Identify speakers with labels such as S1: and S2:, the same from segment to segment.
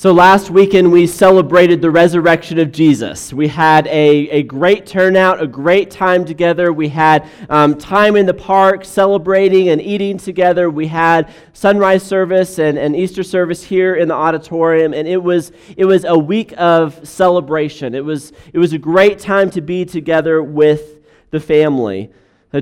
S1: So, last weekend we celebrated the resurrection of Jesus. We had a, a great turnout, a great time together. We had um, time in the park celebrating and eating together. We had sunrise service and, and Easter service here in the auditorium, and it was, it was a week of celebration. It was, it was a great time to be together with the family.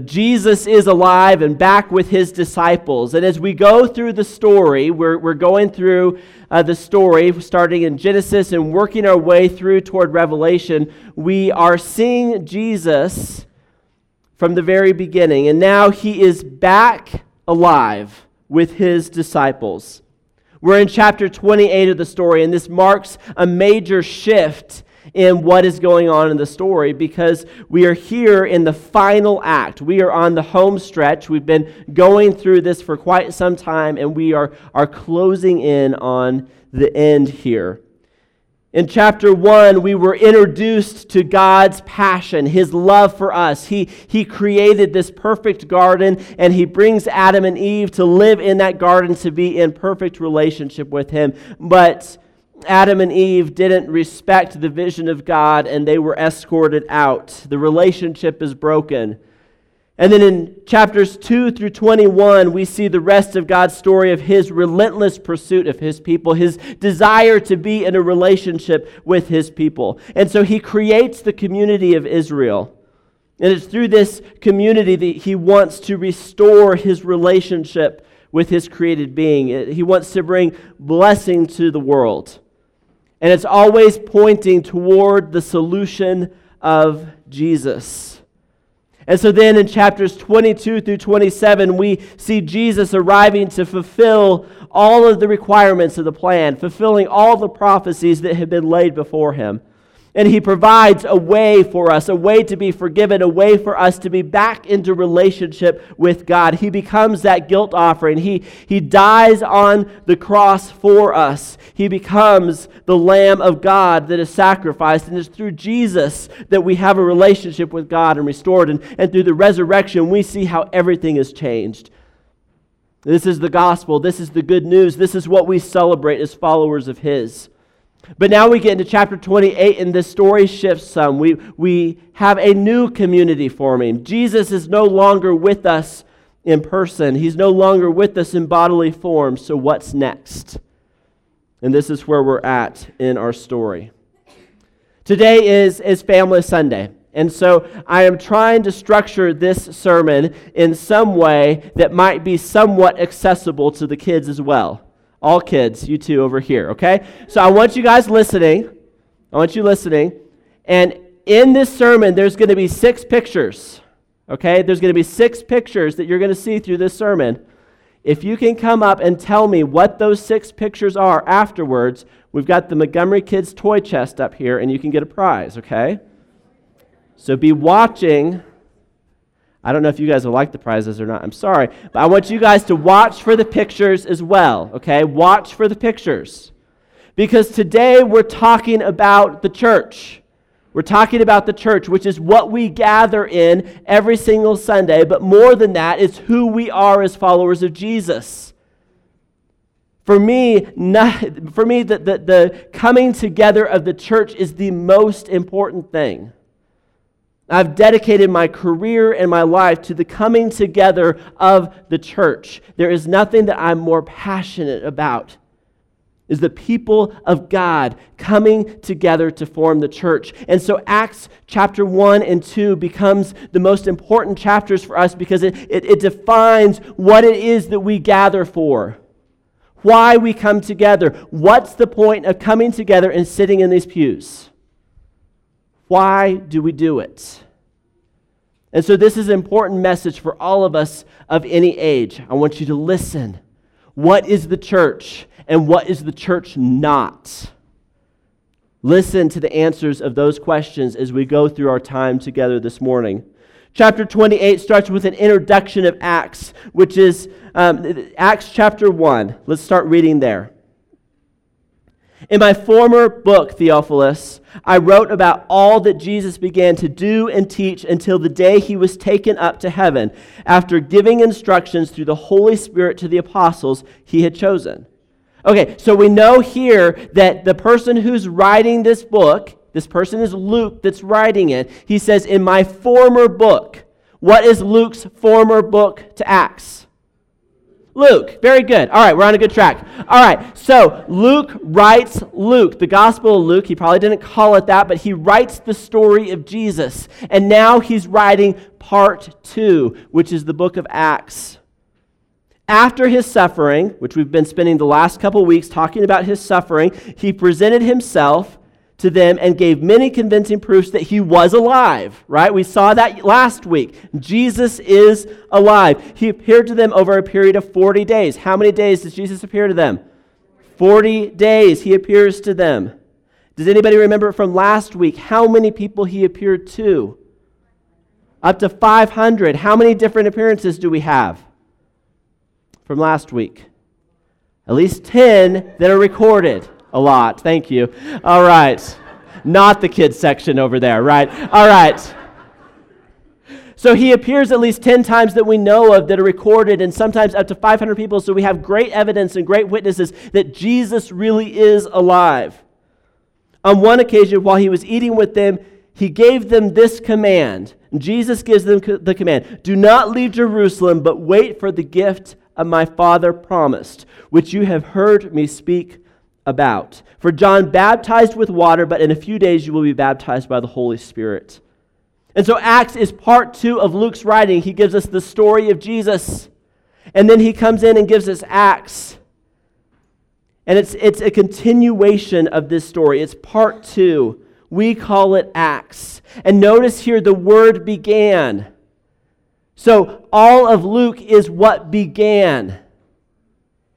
S1: Jesus is alive and back with his disciples. And as we go through the story, we're, we're going through uh, the story, starting in Genesis and working our way through toward Revelation. We are seeing Jesus from the very beginning. And now he is back alive with his disciples. We're in chapter 28 of the story, and this marks a major shift in what is going on in the story because we are here in the final act. We are on the home stretch. We've been going through this for quite some time, and we are, are closing in on the end here. In chapter 1, we were introduced to God's passion, His love for us. He, he created this perfect garden, and He brings Adam and Eve to live in that garden to be in perfect relationship with Him. But Adam and Eve didn't respect the vision of God and they were escorted out. The relationship is broken. And then in chapters 2 through 21, we see the rest of God's story of his relentless pursuit of his people, his desire to be in a relationship with his people. And so he creates the community of Israel. And it's through this community that he wants to restore his relationship with his created being. He wants to bring blessing to the world. And it's always pointing toward the solution of Jesus. And so then in chapters 22 through 27, we see Jesus arriving to fulfill all of the requirements of the plan, fulfilling all the prophecies that have been laid before him. And he provides a way for us, a way to be forgiven, a way for us to be back into relationship with God. He becomes that guilt offering. He, he dies on the cross for us. He becomes the Lamb of God that is sacrificed. And it's through Jesus that we have a relationship with God and restored. And, and through the resurrection, we see how everything is changed. This is the gospel. This is the good news. This is what we celebrate as followers of His. But now we get into chapter 28, and this story shifts some. We, we have a new community forming. Jesus is no longer with us in person, He's no longer with us in bodily form. So, what's next? And this is where we're at in our story. Today is, is Family Sunday. And so I am trying to structure this sermon in some way that might be somewhat accessible to the kids as well. All kids, you two over here, okay? So I want you guys listening. I want you listening. And in this sermon, there's going to be six pictures, okay? There's going to be six pictures that you're going to see through this sermon. If you can come up and tell me what those six pictures are afterwards, we've got the Montgomery Kids toy chest up here, and you can get a prize, okay? So be watching I don't know if you guys will like the prizes or not. I'm sorry. But I want you guys to watch for the pictures as well, okay? Watch for the pictures. Because today we're talking about the church. We're talking about the church, which is what we gather in every single Sunday. But more than that, it's who we are as followers of Jesus. For me, not, for me the, the, the coming together of the church is the most important thing. I've dedicated my career and my life to the coming together of the church. There is nothing that I'm more passionate about is the people of God coming together to form the church. And so Acts chapter 1 and 2 becomes the most important chapters for us because it, it, it defines what it is that we gather for, why we come together, what's the point of coming together and sitting in these pews. Why do we do it? And so, this is an important message for all of us of any age. I want you to listen. What is the church, and what is the church not? Listen to the answers of those questions as we go through our time together this morning. Chapter 28 starts with an introduction of Acts, which is um, Acts chapter 1. Let's start reading there. In my former book, Theophilus, I wrote about all that Jesus began to do and teach until the day he was taken up to heaven, after giving instructions through the Holy Spirit to the apostles he had chosen. Okay, so we know here that the person who's writing this book, this person is Luke that's writing it. He says, In my former book. What is Luke's former book to Acts? Luke. Very good. All right, we're on a good track. All right, so Luke writes Luke, the Gospel of Luke. He probably didn't call it that, but he writes the story of Jesus. And now he's writing part two, which is the book of Acts. After his suffering, which we've been spending the last couple weeks talking about his suffering, he presented himself to them and gave many convincing proofs that he was alive, right? We saw that last week. Jesus is alive. He appeared to them over a period of 40 days. How many days does Jesus appear to them? 40 days he appears to them. Does anybody remember from last week how many people he appeared to? Up to 500. How many different appearances do we have? from last week. At least 10 that are recorded. A lot. Thank you. All right. Not the kids section over there, right? All right. So he appears at least 10 times that we know of that are recorded, and sometimes up to 500 people. So we have great evidence and great witnesses that Jesus really is alive. On one occasion, while he was eating with them, he gave them this command. Jesus gives them the command Do not leave Jerusalem, but wait for the gift of my Father promised, which you have heard me speak about. For John baptized with water, but in a few days you will be baptized by the Holy Spirit. And so Acts is part two of Luke's writing. He gives us the story of Jesus. And then he comes in and gives us Acts. And it's, it's a continuation of this story. It's part two. We call it Acts. And notice here the word began. So all of Luke is what began.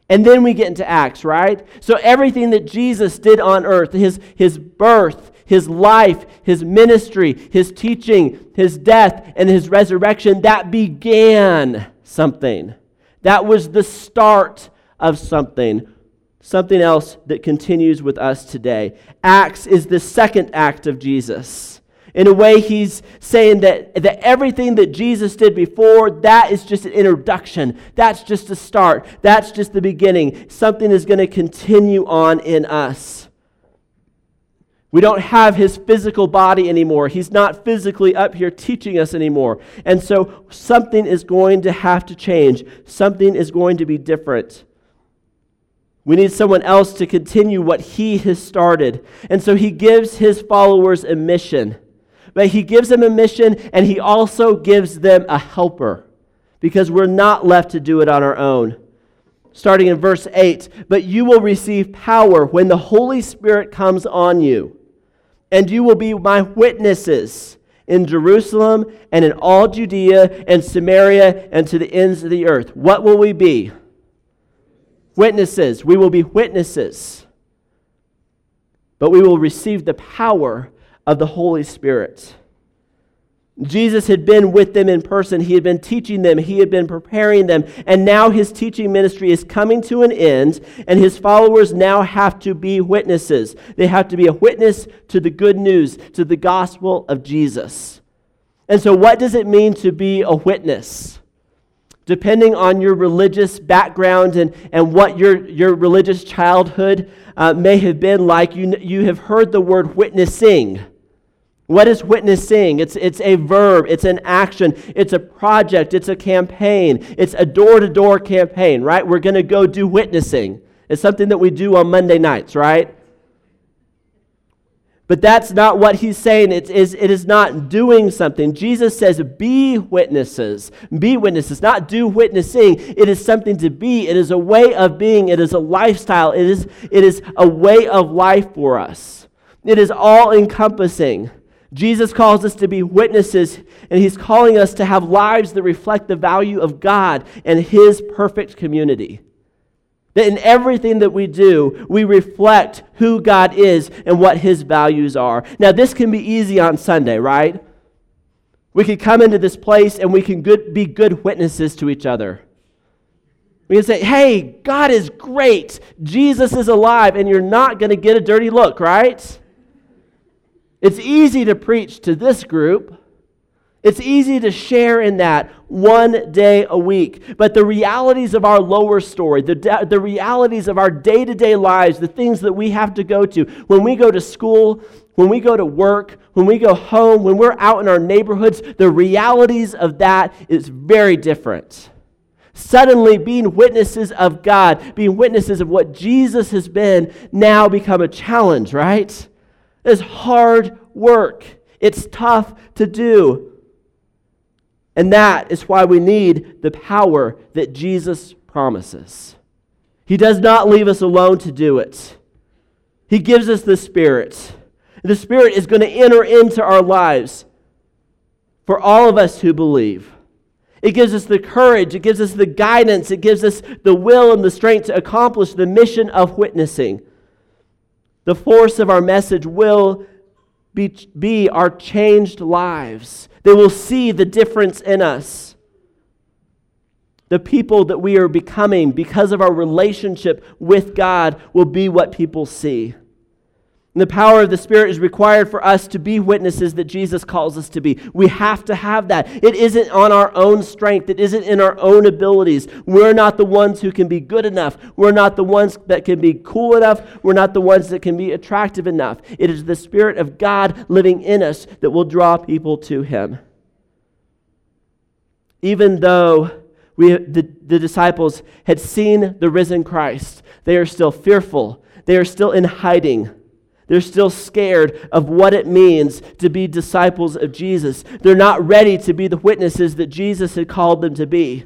S1: And then we get into Acts, right? So everything that Jesus did on earth, his, his birth, his life, his ministry, his teaching, his death, and his resurrection, that began something. That was the start of something. Something else that continues with us today. Acts is the second act of Jesus. In a way, he's saying that, that everything that Jesus did before, that is just an introduction. That's just a start. That's just the beginning. Something is going to continue on in us. We don't have his physical body anymore. He's not physically up here teaching us anymore. And so something is going to have to change. Something is going to be different. We need someone else to continue what he has started. And so he gives his followers a mission. But he gives them a mission and he also gives them a helper because we're not left to do it on our own. Starting in verse 8, but you will receive power when the Holy Spirit comes on you, and you will be my witnesses in Jerusalem and in all Judea and Samaria and to the ends of the earth. What will we be? Witnesses. We will be witnesses. But we will receive the power of the Holy Spirit. Jesus had been with them in person. He had been teaching them. He had been preparing them. And now his teaching ministry is coming to an end, and his followers now have to be witnesses. They have to be a witness to the good news, to the gospel of Jesus. And so, what does it mean to be a witness? Depending on your religious background and, and what your, your religious childhood uh, may have been like, you, you have heard the word witnessing. What is witnessing? It's, it's a verb, it's an action, it's a project, it's a campaign, it's a door to door campaign, right? We're going to go do witnessing. It's something that we do on Monday nights, right? But that's not what he's saying. It is, it is not doing something. Jesus says, be witnesses. Be witnesses, not do witnessing. It is something to be. It is a way of being. It is a lifestyle. It is, it is a way of life for us. It is all encompassing. Jesus calls us to be witnesses, and he's calling us to have lives that reflect the value of God and his perfect community. That in everything that we do, we reflect who God is and what his values are. Now, this can be easy on Sunday, right? We can come into this place and we can good, be good witnesses to each other. We can say, hey, God is great. Jesus is alive, and you're not going to get a dirty look, right? It's easy to preach to this group. It's easy to share in that one day a week. But the realities of our lower story, the, the realities of our day to day lives, the things that we have to go to, when we go to school, when we go to work, when we go home, when we're out in our neighborhoods, the realities of that is very different. Suddenly, being witnesses of God, being witnesses of what Jesus has been, now become a challenge, right? It's hard work. It's tough to do. And that is why we need the power that Jesus promises. He does not leave us alone to do it, He gives us the Spirit. The Spirit is going to enter into our lives for all of us who believe. It gives us the courage, it gives us the guidance, it gives us the will and the strength to accomplish the mission of witnessing. The force of our message will be, be our changed lives they will see the difference in us. The people that we are becoming because of our relationship with God will be what people see. And the power of the Spirit is required for us to be witnesses that Jesus calls us to be. We have to have that. It isn't on our own strength, it isn't in our own abilities. We're not the ones who can be good enough. We're not the ones that can be cool enough. We're not the ones that can be attractive enough. It is the Spirit of God living in us that will draw people to Him. Even though we, the, the disciples had seen the risen Christ, they are still fearful, they are still in hiding. They're still scared of what it means to be disciples of Jesus. They're not ready to be the witnesses that Jesus had called them to be.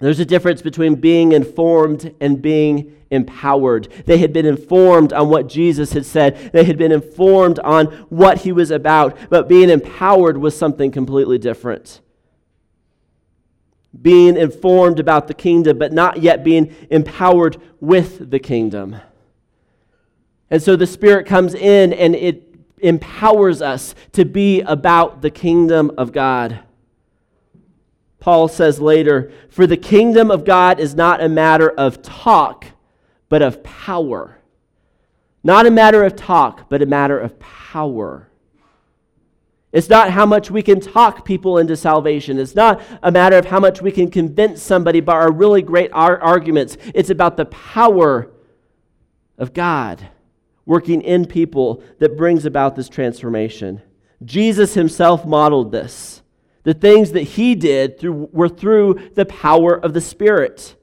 S1: There's a difference between being informed and being empowered. They had been informed on what Jesus had said, they had been informed on what he was about, but being empowered was something completely different. Being informed about the kingdom, but not yet being empowered with the kingdom. And so the Spirit comes in and it empowers us to be about the kingdom of God. Paul says later, For the kingdom of God is not a matter of talk, but of power. Not a matter of talk, but a matter of power. It's not how much we can talk people into salvation. It's not a matter of how much we can convince somebody by our really great arguments. It's about the power of God working in people that brings about this transformation. Jesus himself modeled this. The things that he did through, were through the power of the Spirit.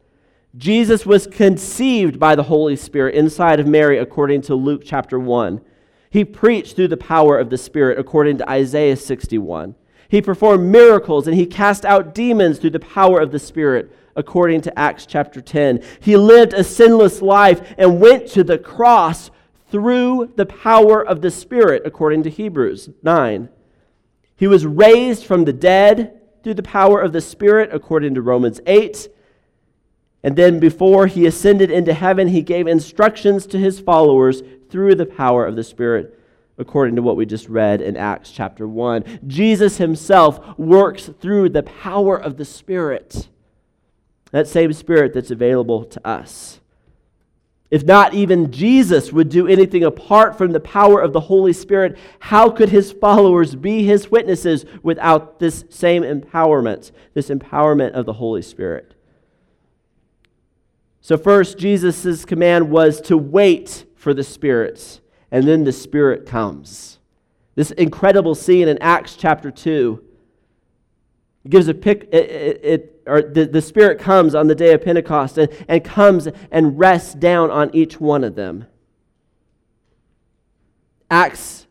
S1: Jesus was conceived by the Holy Spirit inside of Mary, according to Luke chapter 1. He preached through the power of the Spirit, according to Isaiah 61. He performed miracles and he cast out demons through the power of the Spirit, according to Acts chapter 10. He lived a sinless life and went to the cross through the power of the Spirit, according to Hebrews 9. He was raised from the dead through the power of the Spirit, according to Romans 8. And then, before he ascended into heaven, he gave instructions to his followers through the power of the Spirit, according to what we just read in Acts chapter 1. Jesus himself works through the power of the Spirit, that same Spirit that's available to us. If not even Jesus would do anything apart from the power of the Holy Spirit, how could his followers be his witnesses without this same empowerment, this empowerment of the Holy Spirit? So, first, Jesus' command was to wait for the Spirit, and then the Spirit comes. This incredible scene in Acts chapter 2 it gives a pic, it, it, it or the, the Spirit comes on the day of Pentecost and, and comes and rests down on each one of them. Acts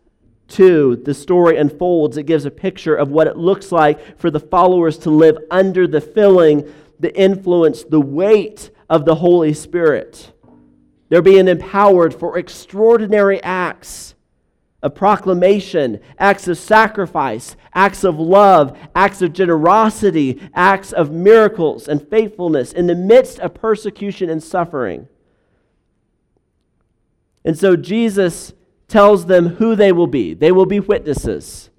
S1: 2, the story unfolds. It gives a picture of what it looks like for the followers to live under the filling, the influence, the weight of the Holy Spirit. They're being empowered for extraordinary acts of proclamation, acts of sacrifice, acts of love, acts of generosity, acts of miracles and faithfulness in the midst of persecution and suffering. And so Jesus tells them who they will be. They will be witnesses.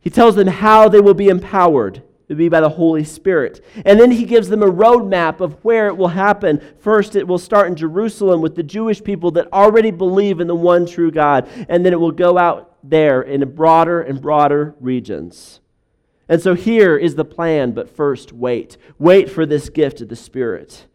S1: He tells them how they will be empowered. It would be by the Holy Spirit. And then he gives them a roadmap of where it will happen. First, it will start in Jerusalem with the Jewish people that already believe in the one true God. And then it will go out there in broader and broader regions. And so here is the plan, but first, wait. Wait for this gift of the Spirit.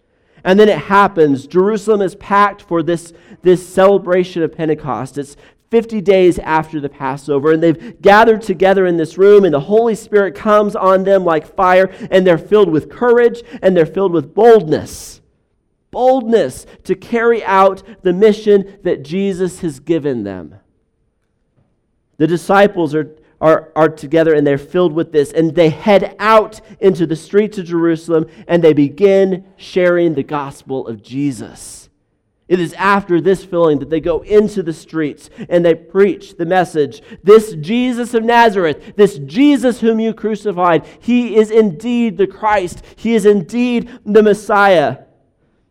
S1: And then it happens. Jerusalem is packed for this, this celebration of Pentecost. It's 50 days after the Passover, and they've gathered together in this room, and the Holy Spirit comes on them like fire, and they're filled with courage and they're filled with boldness. Boldness to carry out the mission that Jesus has given them. The disciples are, are, are together and they're filled with this, and they head out into the streets of Jerusalem and they begin sharing the gospel of Jesus. It is after this filling that they go into the streets and they preach the message this Jesus of Nazareth, this Jesus whom you crucified, he is indeed the Christ. He is indeed the Messiah.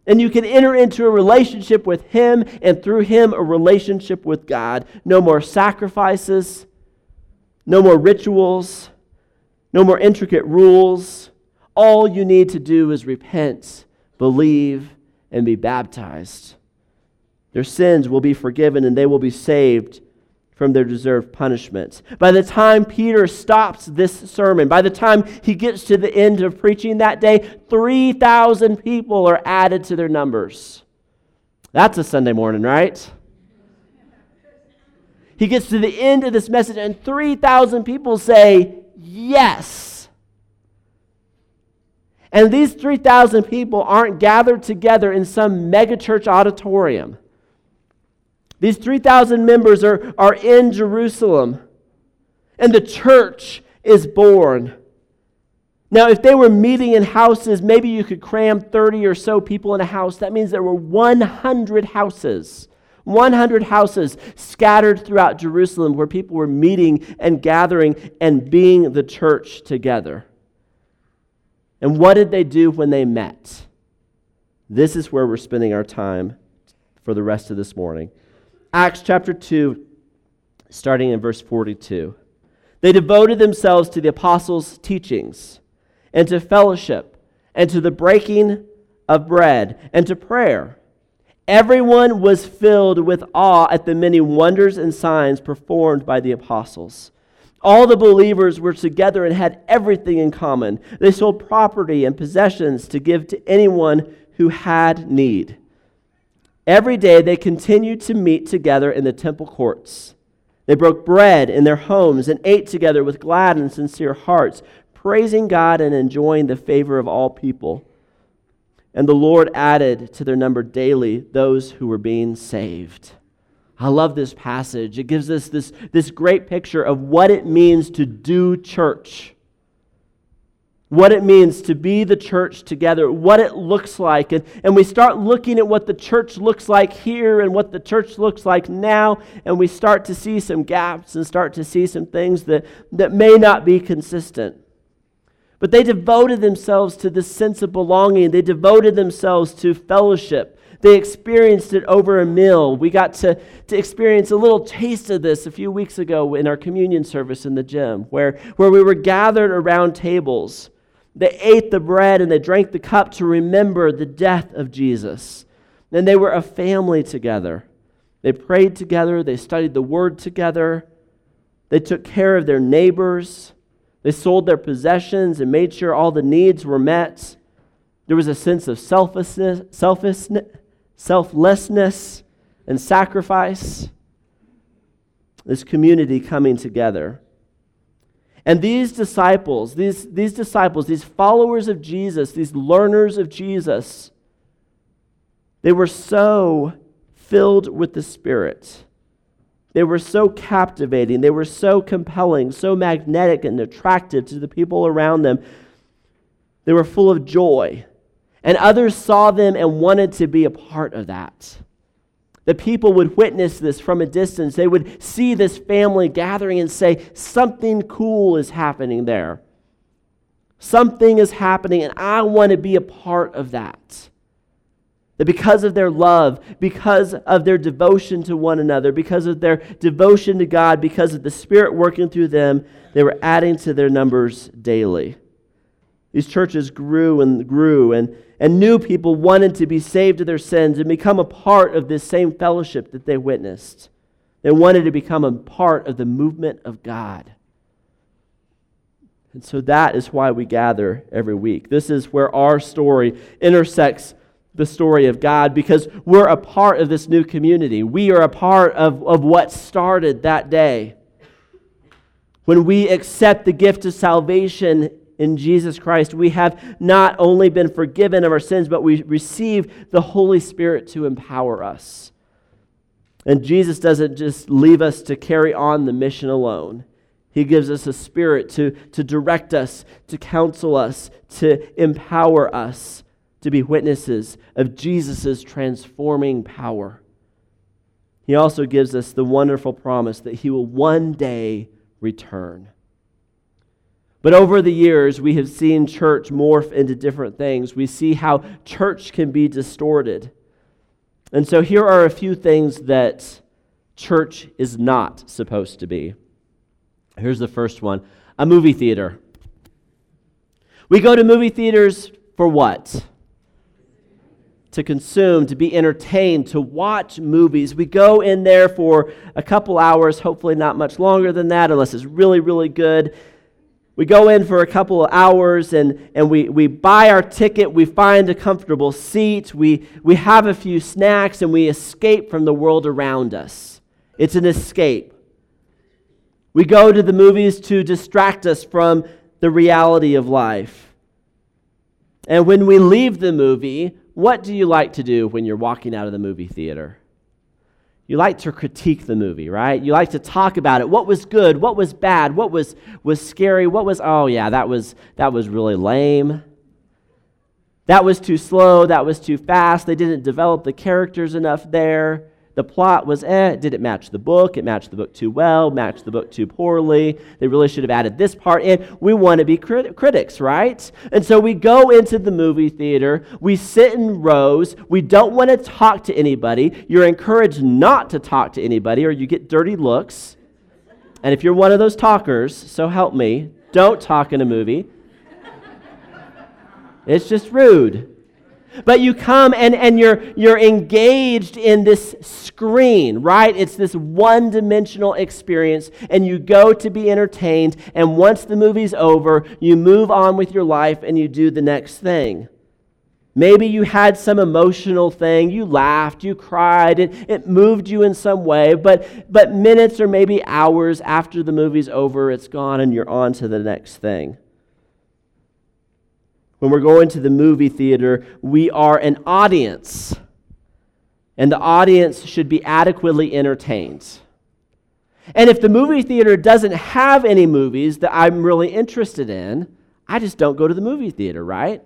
S1: And you can enter into a relationship with him and through him a relationship with God. No more sacrifices, no more rituals, no more intricate rules. All you need to do is repent, believe, and be baptized. Their sins will be forgiven and they will be saved from their deserved punishment. By the time Peter stops this sermon, by the time he gets to the end of preaching that day, 3,000 people are added to their numbers. That's a Sunday morning, right? He gets to the end of this message, and 3,000 people say, Yes. And these 3,000 people aren't gathered together in some megachurch auditorium. These 3,000 members are, are in Jerusalem, and the church is born. Now, if they were meeting in houses, maybe you could cram 30 or so people in a house. That means there were 100 houses. 100 houses scattered throughout Jerusalem where people were meeting and gathering and being the church together. And what did they do when they met? This is where we're spending our time for the rest of this morning. Acts chapter 2, starting in verse 42. They devoted themselves to the apostles' teachings, and to fellowship, and to the breaking of bread, and to prayer. Everyone was filled with awe at the many wonders and signs performed by the apostles. All the believers were together and had everything in common. They sold property and possessions to give to anyone who had need. Every day they continued to meet together in the temple courts. They broke bread in their homes and ate together with glad and sincere hearts, praising God and enjoying the favor of all people. And the Lord added to their number daily those who were being saved. I love this passage. It gives us this, this great picture of what it means to do church what it means to be the church together, what it looks like. And, and we start looking at what the church looks like here and what the church looks like now, and we start to see some gaps and start to see some things that, that may not be consistent. But they devoted themselves to this sense of belonging, they devoted themselves to fellowship. They experienced it over a meal. We got to, to experience a little taste of this a few weeks ago in our communion service in the gym, where, where we were gathered around tables they ate the bread and they drank the cup to remember the death of Jesus. And they were a family together. They prayed together, they studied the word together, they took care of their neighbors, they sold their possessions and made sure all the needs were met. There was a sense of selflessness, selflessness, selflessness and sacrifice. This community coming together. And these disciples, these, these disciples, these followers of Jesus, these learners of Jesus, they were so filled with the Spirit. They were so captivating. They were so compelling, so magnetic and attractive to the people around them. They were full of joy. And others saw them and wanted to be a part of that. The people would witness this from a distance. They would see this family gathering and say, Something cool is happening there. Something is happening, and I want to be a part of that. That because of their love, because of their devotion to one another, because of their devotion to God, because of the Spirit working through them, they were adding to their numbers daily. These churches grew and grew, and, and new people wanted to be saved of their sins and become a part of this same fellowship that they witnessed. They wanted to become a part of the movement of God. And so that is why we gather every week. This is where our story intersects the story of God because we're a part of this new community. We are a part of, of what started that day. When we accept the gift of salvation in Jesus Christ, we have not only been forgiven of our sins, but we receive the Holy Spirit to empower us. And Jesus doesn't just leave us to carry on the mission alone. He gives us a spirit to, to direct us, to counsel us, to empower us to be witnesses of Jesus' transforming power. He also gives us the wonderful promise that He will one day return. But over the years, we have seen church morph into different things. We see how church can be distorted. And so here are a few things that church is not supposed to be. Here's the first one a movie theater. We go to movie theaters for what? To consume, to be entertained, to watch movies. We go in there for a couple hours, hopefully not much longer than that, unless it's really, really good. We go in for a couple of hours and, and we, we buy our ticket, we find a comfortable seat, we, we have a few snacks, and we escape from the world around us. It's an escape. We go to the movies to distract us from the reality of life. And when we leave the movie, what do you like to do when you're walking out of the movie theater? You like to critique the movie, right? You like to talk about it. What was good? What was bad? What was, was scary? What was, oh yeah, that was, that was really lame. That was too slow. That was too fast. They didn't develop the characters enough there. The plot was eh, did it match the book? It matched the book too well, matched the book too poorly. They really should have added this part in. We want to be crit- critics, right? And so we go into the movie theater, we sit in rows, we don't want to talk to anybody. You're encouraged not to talk to anybody or you get dirty looks. And if you're one of those talkers, so help me, don't talk in a movie. It's just rude. But you come and, and you're, you're engaged in this screen, right? It's this one dimensional experience, and you go to be entertained. And once the movie's over, you move on with your life and you do the next thing. Maybe you had some emotional thing, you laughed, you cried, it, it moved you in some way, but, but minutes or maybe hours after the movie's over, it's gone and you're on to the next thing. When we're going to the movie theater, we are an audience, and the audience should be adequately entertained. And if the movie theater doesn't have any movies that I'm really interested in, I just don't go to the movie theater, right?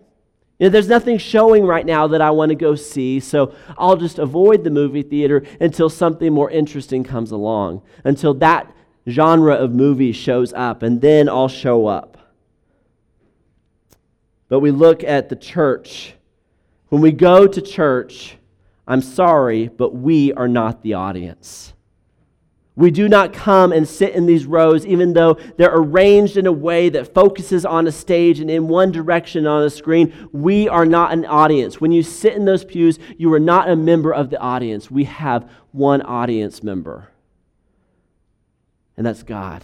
S1: You know, there's nothing showing right now that I want to go see, so I'll just avoid the movie theater until something more interesting comes along, until that genre of movie shows up, and then I'll show up. But we look at the church. When we go to church, I'm sorry, but we are not the audience. We do not come and sit in these rows, even though they're arranged in a way that focuses on a stage and in one direction on a screen. We are not an audience. When you sit in those pews, you are not a member of the audience. We have one audience member, and that's God.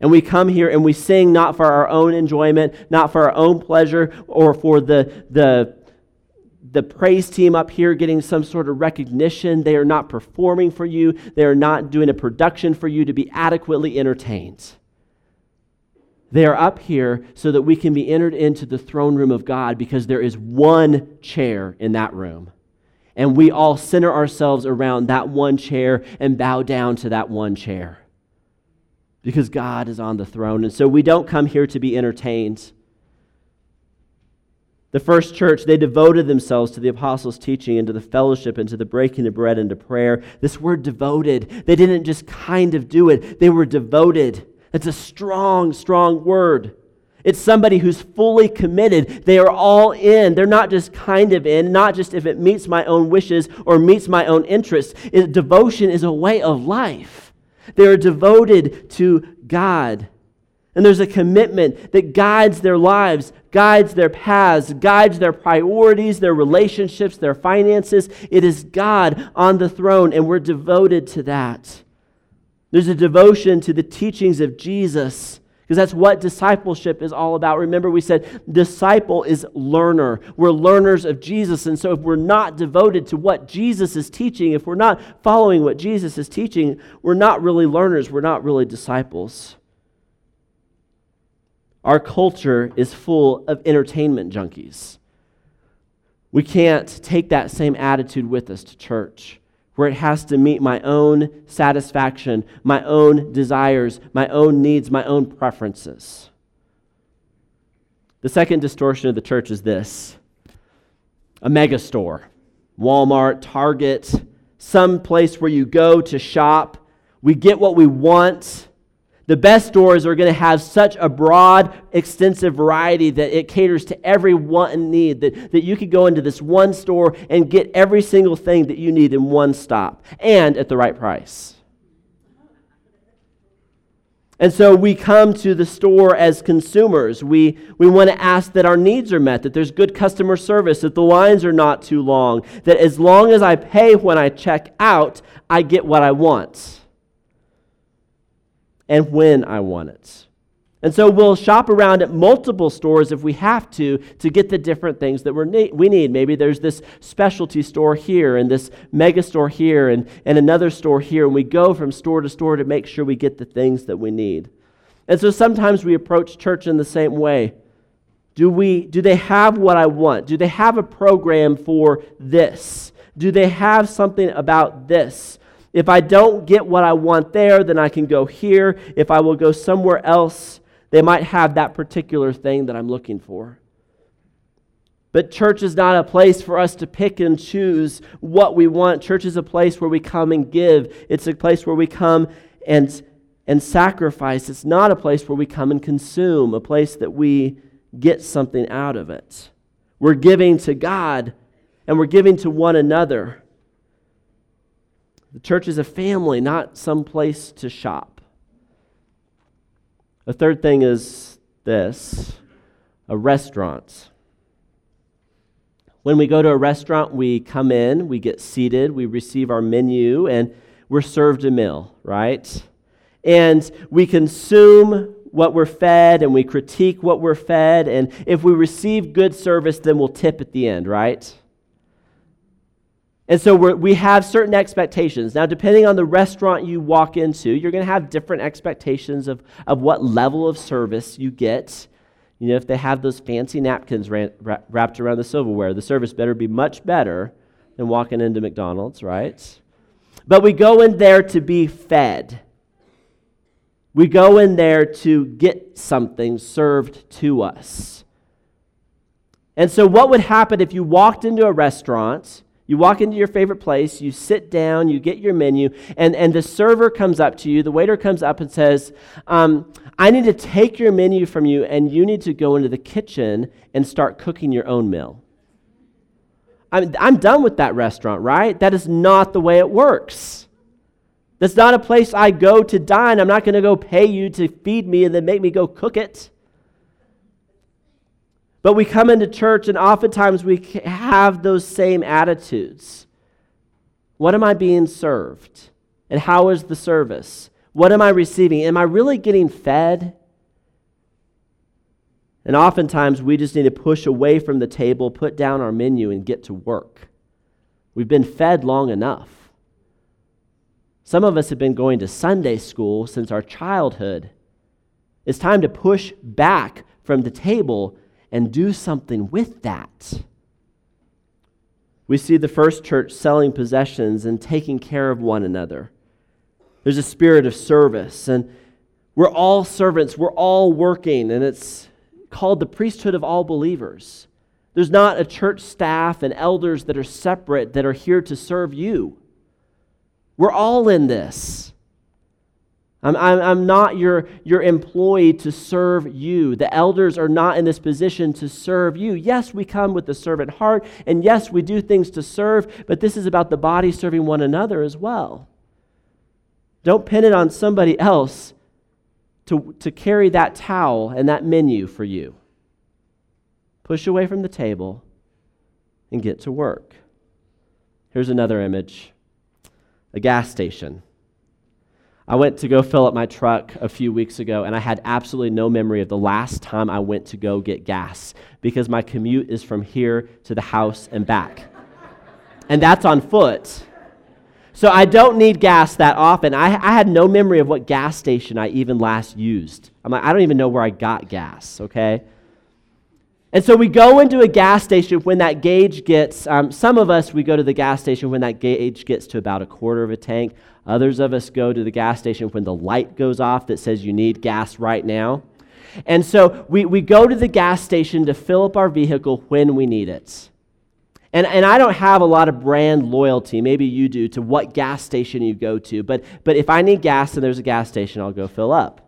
S1: And we come here and we sing not for our own enjoyment, not for our own pleasure, or for the, the, the praise team up here getting some sort of recognition. They are not performing for you, they are not doing a production for you to be adequately entertained. They are up here so that we can be entered into the throne room of God because there is one chair in that room. And we all center ourselves around that one chair and bow down to that one chair because God is on the throne. And so we don't come here to be entertained. The first church, they devoted themselves to the apostles' teaching and to the fellowship and to the breaking of bread and to prayer. This word devoted, they didn't just kind of do it, they were devoted. That's a strong, strong word. It's somebody who's fully committed. They are all in. They're not just kind of in, not just if it meets my own wishes or meets my own interests. It, devotion is a way of life. They are devoted to God. And there's a commitment that guides their lives, guides their paths, guides their priorities, their relationships, their finances. It is God on the throne, and we're devoted to that. There's a devotion to the teachings of Jesus because that's what discipleship is all about. Remember, we said disciple is learner. We're learners of Jesus. And so, if we're not devoted to what Jesus is teaching, if we're not following what Jesus is teaching, we're not really learners. We're not really disciples. Our culture is full of entertainment junkies. We can't take that same attitude with us to church, where it has to meet my own satisfaction, my own desires, my own needs, my own preferences. The second distortion of the church is this a mega store, Walmart, Target, some place where you go to shop. We get what we want the best stores are going to have such a broad, extensive variety that it caters to every want and need. That, that you could go into this one store and get every single thing that you need in one stop and at the right price. And so we come to the store as consumers. We, we want to ask that our needs are met, that there's good customer service, that the lines are not too long, that as long as I pay when I check out, I get what I want and when I want it. And so we'll shop around at multiple stores if we have to to get the different things that we we need. Maybe there's this specialty store here and this mega store here and, and another store here. And we go from store to store to make sure we get the things that we need. And so sometimes we approach church in the same way. Do, we, do they have what I want? Do they have a program for this? Do they have something about this? If I don't get what I want there, then I can go here. If I will go somewhere else, they might have that particular thing that I'm looking for. But church is not a place for us to pick and choose what we want. Church is a place where we come and give. It's a place where we come and, and sacrifice. It's not a place where we come and consume, a place that we get something out of it. We're giving to God and we're giving to one another. The church is a family, not some place to shop. The third thing is this a restaurant. When we go to a restaurant, we come in, we get seated, we receive our menu, and we're served a meal, right? And we consume what we're fed and we critique what we're fed. And if we receive good service, then we'll tip at the end, right? And so we have certain expectations. Now, depending on the restaurant you walk into, you're going to have different expectations of, of what level of service you get. You know, if they have those fancy napkins ran, wrapped around the silverware, the service better be much better than walking into McDonald's, right? But we go in there to be fed. We go in there to get something served to us. And so, what would happen if you walked into a restaurant? You walk into your favorite place, you sit down, you get your menu, and, and the server comes up to you, the waiter comes up and says, um, I need to take your menu from you, and you need to go into the kitchen and start cooking your own meal. I'm, I'm done with that restaurant, right? That is not the way it works. That's not a place I go to dine. I'm not going to go pay you to feed me and then make me go cook it. But we come into church and oftentimes we have those same attitudes. What am I being served? And how is the service? What am I receiving? Am I really getting fed? And oftentimes we just need to push away from the table, put down our menu, and get to work. We've been fed long enough. Some of us have been going to Sunday school since our childhood. It's time to push back from the table and do something with that. We see the first church selling possessions and taking care of one another. There's a spirit of service, and we're all servants, we're all working, and it's called the priesthood of all believers. There's not a church staff and elders that are separate that are here to serve you. We're all in this. I'm, I'm, I'm not your, your employee to serve you. The elders are not in this position to serve you. Yes, we come with the servant heart, and yes, we do things to serve, but this is about the body serving one another as well. Don't pin it on somebody else. to, to carry that towel and that menu for you. Push away from the table and get to work. Here's another image a gas station. I went to go fill up my truck a few weeks ago, and I had absolutely no memory of the last time I went to go get gas because my commute is from here to the house and back. and that's on foot. So I don't need gas that often. I, I had no memory of what gas station I even last used. I'm like, I don't even know where I got gas, okay? And so we go into a gas station when that gauge gets, um, some of us, we go to the gas station when that gauge gets to about a quarter of a tank. Others of us go to the gas station when the light goes off that says you need gas right now. And so we, we go to the gas station to fill up our vehicle when we need it. And, and I don't have a lot of brand loyalty, maybe you do, to what gas station you go to. But, but if I need gas and there's a gas station, I'll go fill up.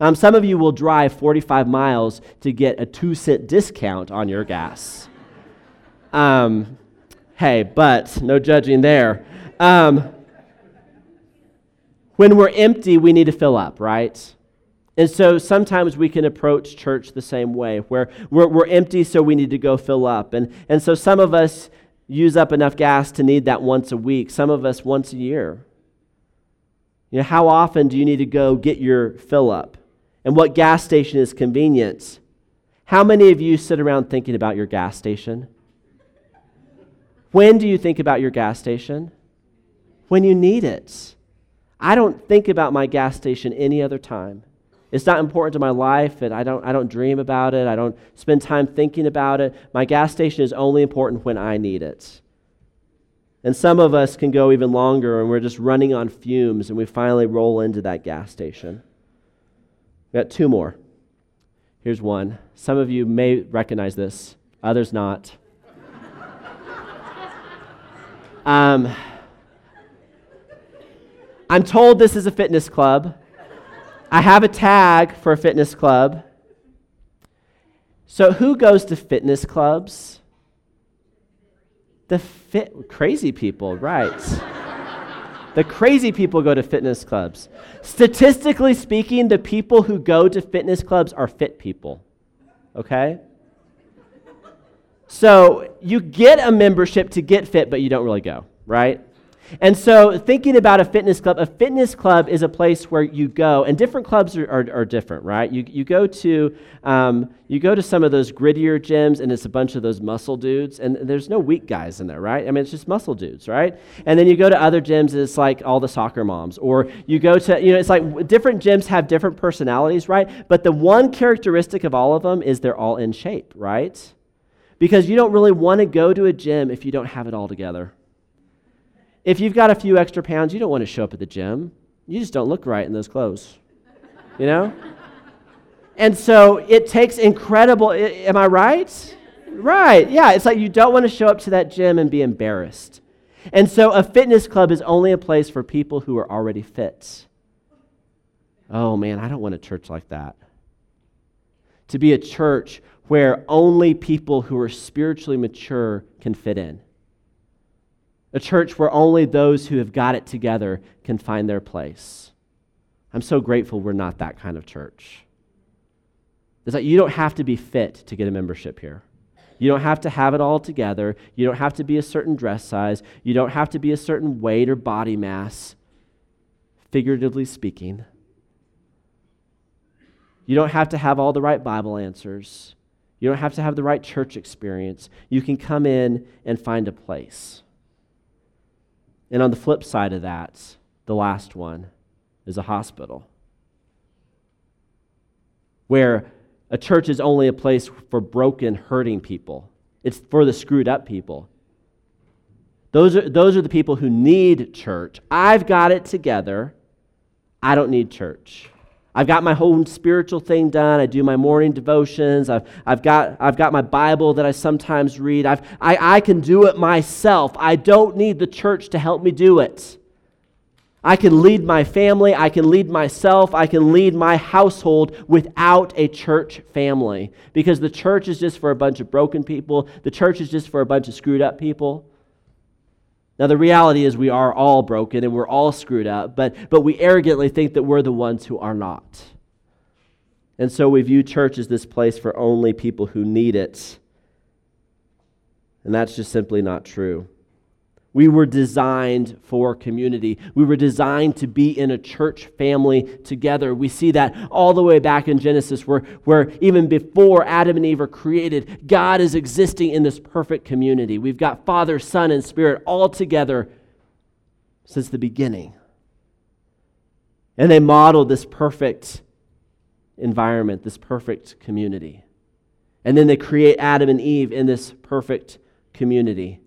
S1: Um, some of you will drive 45 miles to get a two cent discount on your gas. Um, hey, but no judging there. Um, when we're empty, we need to fill up, right? And so sometimes we can approach church the same way, where we're, we're empty, so we need to go fill up. And, and so some of us use up enough gas to need that once a week, some of us once a year. You know, how often do you need to go get your fill up? And what gas station is convenient? How many of you sit around thinking about your gas station? When do you think about your gas station? When you need it. I don't think about my gas station any other time. It's not important to my life, and I don't, I don't dream about it. I don't spend time thinking about it. My gas station is only important when I need it. And some of us can go even longer, and we're just running on fumes, and we finally roll into that gas station. We got two more. Here's one. Some of you may recognize this, others not. um, I'm told this is a fitness club. I have a tag for a fitness club. So, who goes to fitness clubs? The fit, crazy people, right. the crazy people go to fitness clubs. Statistically speaking, the people who go to fitness clubs are fit people, okay? So, you get a membership to get fit, but you don't really go, right? And so, thinking about a fitness club, a fitness club is a place where you go, and different clubs are, are, are different, right? You, you, go to, um, you go to some of those grittier gyms, and it's a bunch of those muscle dudes, and there's no weak guys in there, right? I mean, it's just muscle dudes, right? And then you go to other gyms, and it's like all the soccer moms. Or you go to, you know, it's like different gyms have different personalities, right? But the one characteristic of all of them is they're all in shape, right? Because you don't really want to go to a gym if you don't have it all together. If you've got a few extra pounds, you don't want to show up at the gym. You just don't look right in those clothes. You know? and so it takes incredible, am I right? Right, yeah. It's like you don't want to show up to that gym and be embarrassed. And so a fitness club is only a place for people who are already fit. Oh man, I don't want a church like that. To be a church where only people who are spiritually mature can fit in a church where only those who have got it together can find their place. I'm so grateful we're not that kind of church. It's like you don't have to be fit to get a membership here. You don't have to have it all together. You don't have to be a certain dress size. You don't have to be a certain weight or body mass, figuratively speaking. You don't have to have all the right Bible answers. You don't have to have the right church experience. You can come in and find a place. And on the flip side of that, the last one is a hospital, where a church is only a place for broken, hurting people, it's for the screwed up people. Those are, those are the people who need church. I've got it together. I don't need church. I've got my whole spiritual thing done. I do my morning devotions. I've, I've, got, I've got my Bible that I sometimes read. I've, I, I can do it myself. I don't need the church to help me do it. I can lead my family. I can lead myself. I can lead my household without a church family because the church is just for a bunch of broken people. The church is just for a bunch of screwed up people. Now, the reality is we are all broken and we're all screwed up, but, but we arrogantly think that we're the ones who are not. And so we view church as this place for only people who need it. And that's just simply not true. We were designed for community. We were designed to be in a church family together. We see that all the way back in Genesis, where, where even before Adam and Eve are created, God is existing in this perfect community. We've got Father, Son, and Spirit all together since the beginning. And they modeled this perfect environment, this perfect community. And then they create Adam and Eve in this perfect community.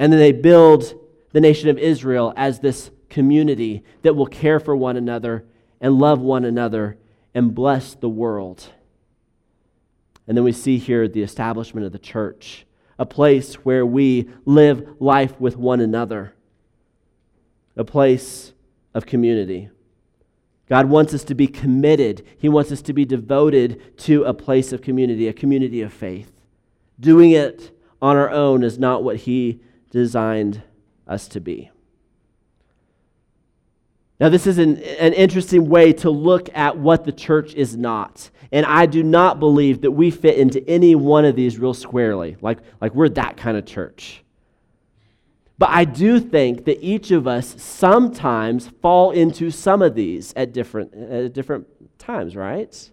S1: And then they build the nation of Israel as this community that will care for one another and love one another and bless the world. And then we see here the establishment of the church, a place where we live life with one another, a place of community. God wants us to be committed. He wants us to be devoted to a place of community, a community of faith. Doing it on our own is not what He designed us to be. Now, this is an, an interesting way to look at what the church is not. And I do not believe that we fit into any one of these real squarely, like, like we're that kind of church. But I do think that each of us sometimes fall into some of these at different, at different times, right?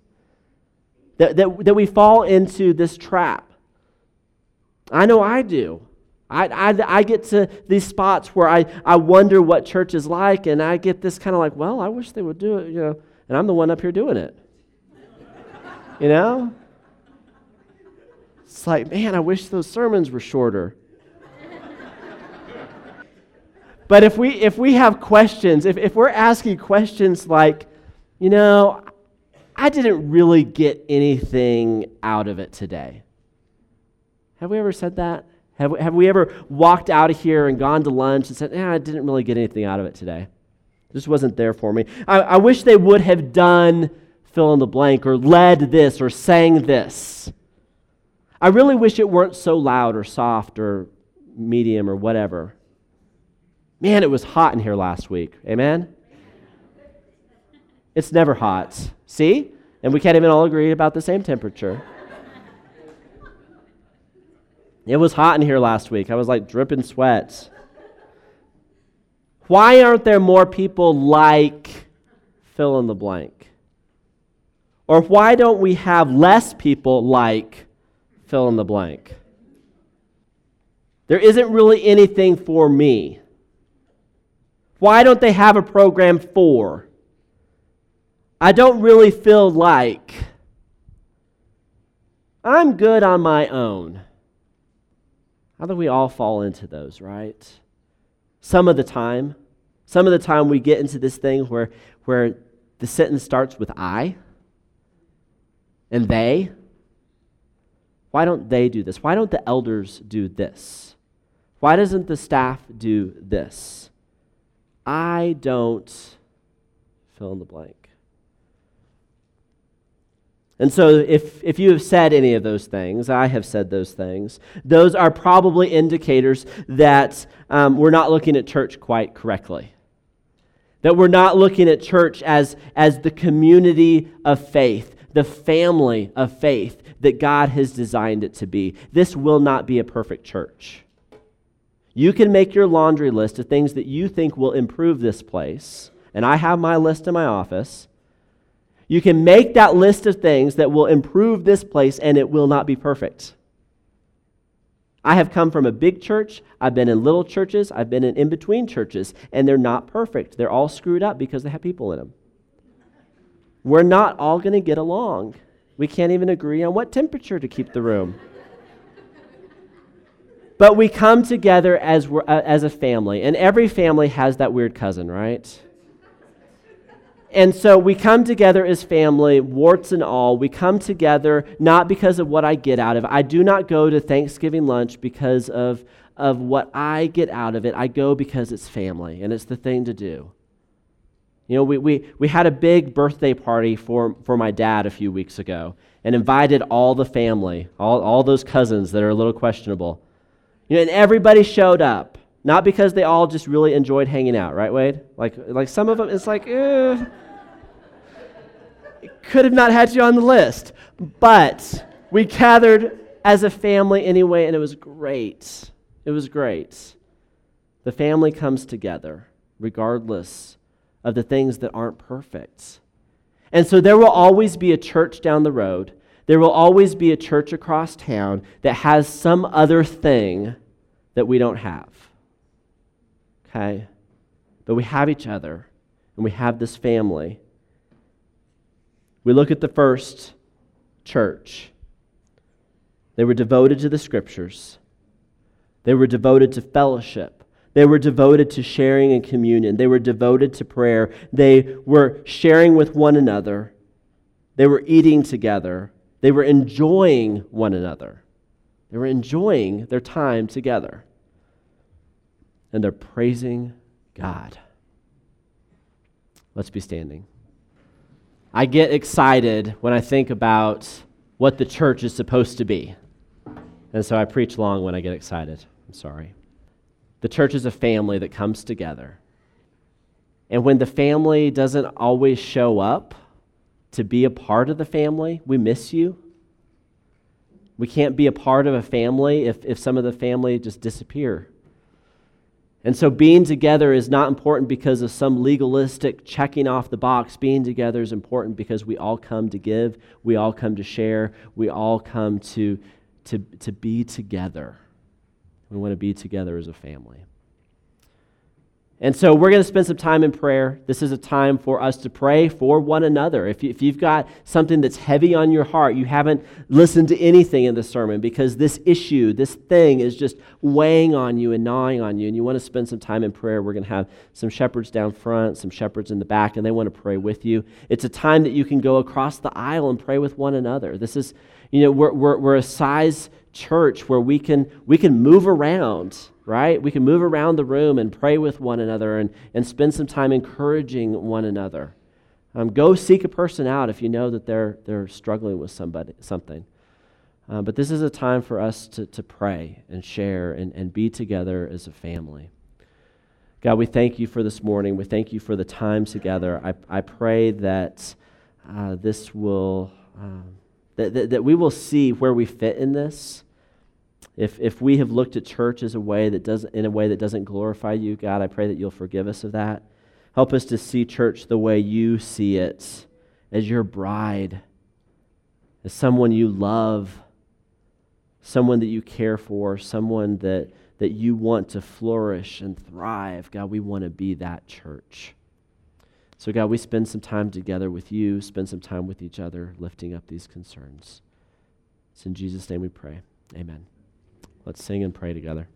S1: That, that, that we fall into this trap. I know I do. I, I, I get to these spots where I, I wonder what church is like, and I get this kind of like, well, I wish they would do it, you know, and I'm the one up here doing it. you know? It's like, man, I wish those sermons were shorter. but if we, if we have questions, if, if we're asking questions like, you know, I didn't really get anything out of it today. Have we ever said that? Have, have we ever walked out of here and gone to lunch and said, eh, I didn't really get anything out of it today? This wasn't there for me. I, I wish they would have done fill in the blank or led this or sang this. I really wish it weren't so loud or soft or medium or whatever. Man, it was hot in here last week. Amen? It's never hot. See? And we can't even all agree about the same temperature. It was hot in here last week. I was like dripping sweat. Why aren't there more people like fill in the blank? Or why don't we have less people like fill in the blank? There isn't really anything for me. Why don't they have a program for? I don't really feel like I'm good on my own. How do we all fall into those, right? Some of the time, some of the time we get into this thing where, where the sentence starts with I and they. Why don't they do this? Why don't the elders do this? Why doesn't the staff do this? I don't fill in the blank. And so, if, if you have said any of those things, I have said those things, those are probably indicators that um, we're not looking at church quite correctly. That we're not looking at church as, as the community of faith, the family of faith that God has designed it to be. This will not be a perfect church. You can make your laundry list of things that you think will improve this place, and I have my list in my office. You can make that list of things that will improve this place, and it will not be perfect. I have come from a big church. I've been in little churches. I've been in in between churches, and they're not perfect. They're all screwed up because they have people in them. We're not all going to get along. We can't even agree on what temperature to keep the room. but we come together as, uh, as a family, and every family has that weird cousin, right? And so we come together as family, warts and all. We come together not because of what I get out of it. I do not go to Thanksgiving lunch because of, of what I get out of it. I go because it's family and it's the thing to do. You know, we, we, we had a big birthday party for, for my dad a few weeks ago and invited all the family, all, all those cousins that are a little questionable. You know, and everybody showed up. Not because they all just really enjoyed hanging out, right, Wade? Like, like some of them, it's like, eh, could have not had you on the list. But we gathered as a family anyway, and it was great. It was great. The family comes together regardless of the things that aren't perfect. And so there will always be a church down the road. There will always be a church across town that has some other thing that we don't have. Okay? But we have each other, and we have this family. We look at the first church. They were devoted to the scriptures, they were devoted to fellowship. They were devoted to sharing and communion. They were devoted to prayer. They were sharing with one another. They were eating together. They were enjoying one another. They were enjoying their time together. And they're praising God. Let's be standing. I get excited when I think about what the church is supposed to be. And so I preach long when I get excited. I'm sorry. The church is a family that comes together. And when the family doesn't always show up to be a part of the family, we miss you. We can't be a part of a family if, if some of the family just disappear. And so being together is not important because of some legalistic checking off the box. Being together is important because we all come to give, we all come to share, we all come to, to, to be together. We want to be together as a family. And so we're going to spend some time in prayer. This is a time for us to pray for one another. If, you, if you've got something that's heavy on your heart, you haven't listened to anything in the sermon because this issue, this thing is just weighing on you and gnawing on you, and you want to spend some time in prayer, we're going to have some shepherds down front, some shepherds in the back, and they want to pray with you. It's a time that you can go across the aisle and pray with one another. This is, you know, we're, we're, we're a size church where we can, we can move around, right? We can move around the room and pray with one another and, and spend some time encouraging one another. Um, go seek a person out if you know that they're, they're struggling with somebody, something. Uh, but this is a time for us to, to pray and share and, and be together as a family. God, we thank you for this morning. We thank you for the time together. I, I pray that uh, this will, uh, that, that, that we will see where we fit in this if, if we have looked at church as a way that does, in a way that doesn't glorify you, God, I pray that you'll forgive us of that. Help us to see church the way you see it, as your bride, as someone you love, someone that you care for, someone that, that you want to flourish and thrive. God, we want to be that church. So, God, we spend some time together with you, spend some time with each other, lifting up these concerns. It's in Jesus' name we pray. Amen. Let's sing and pray together.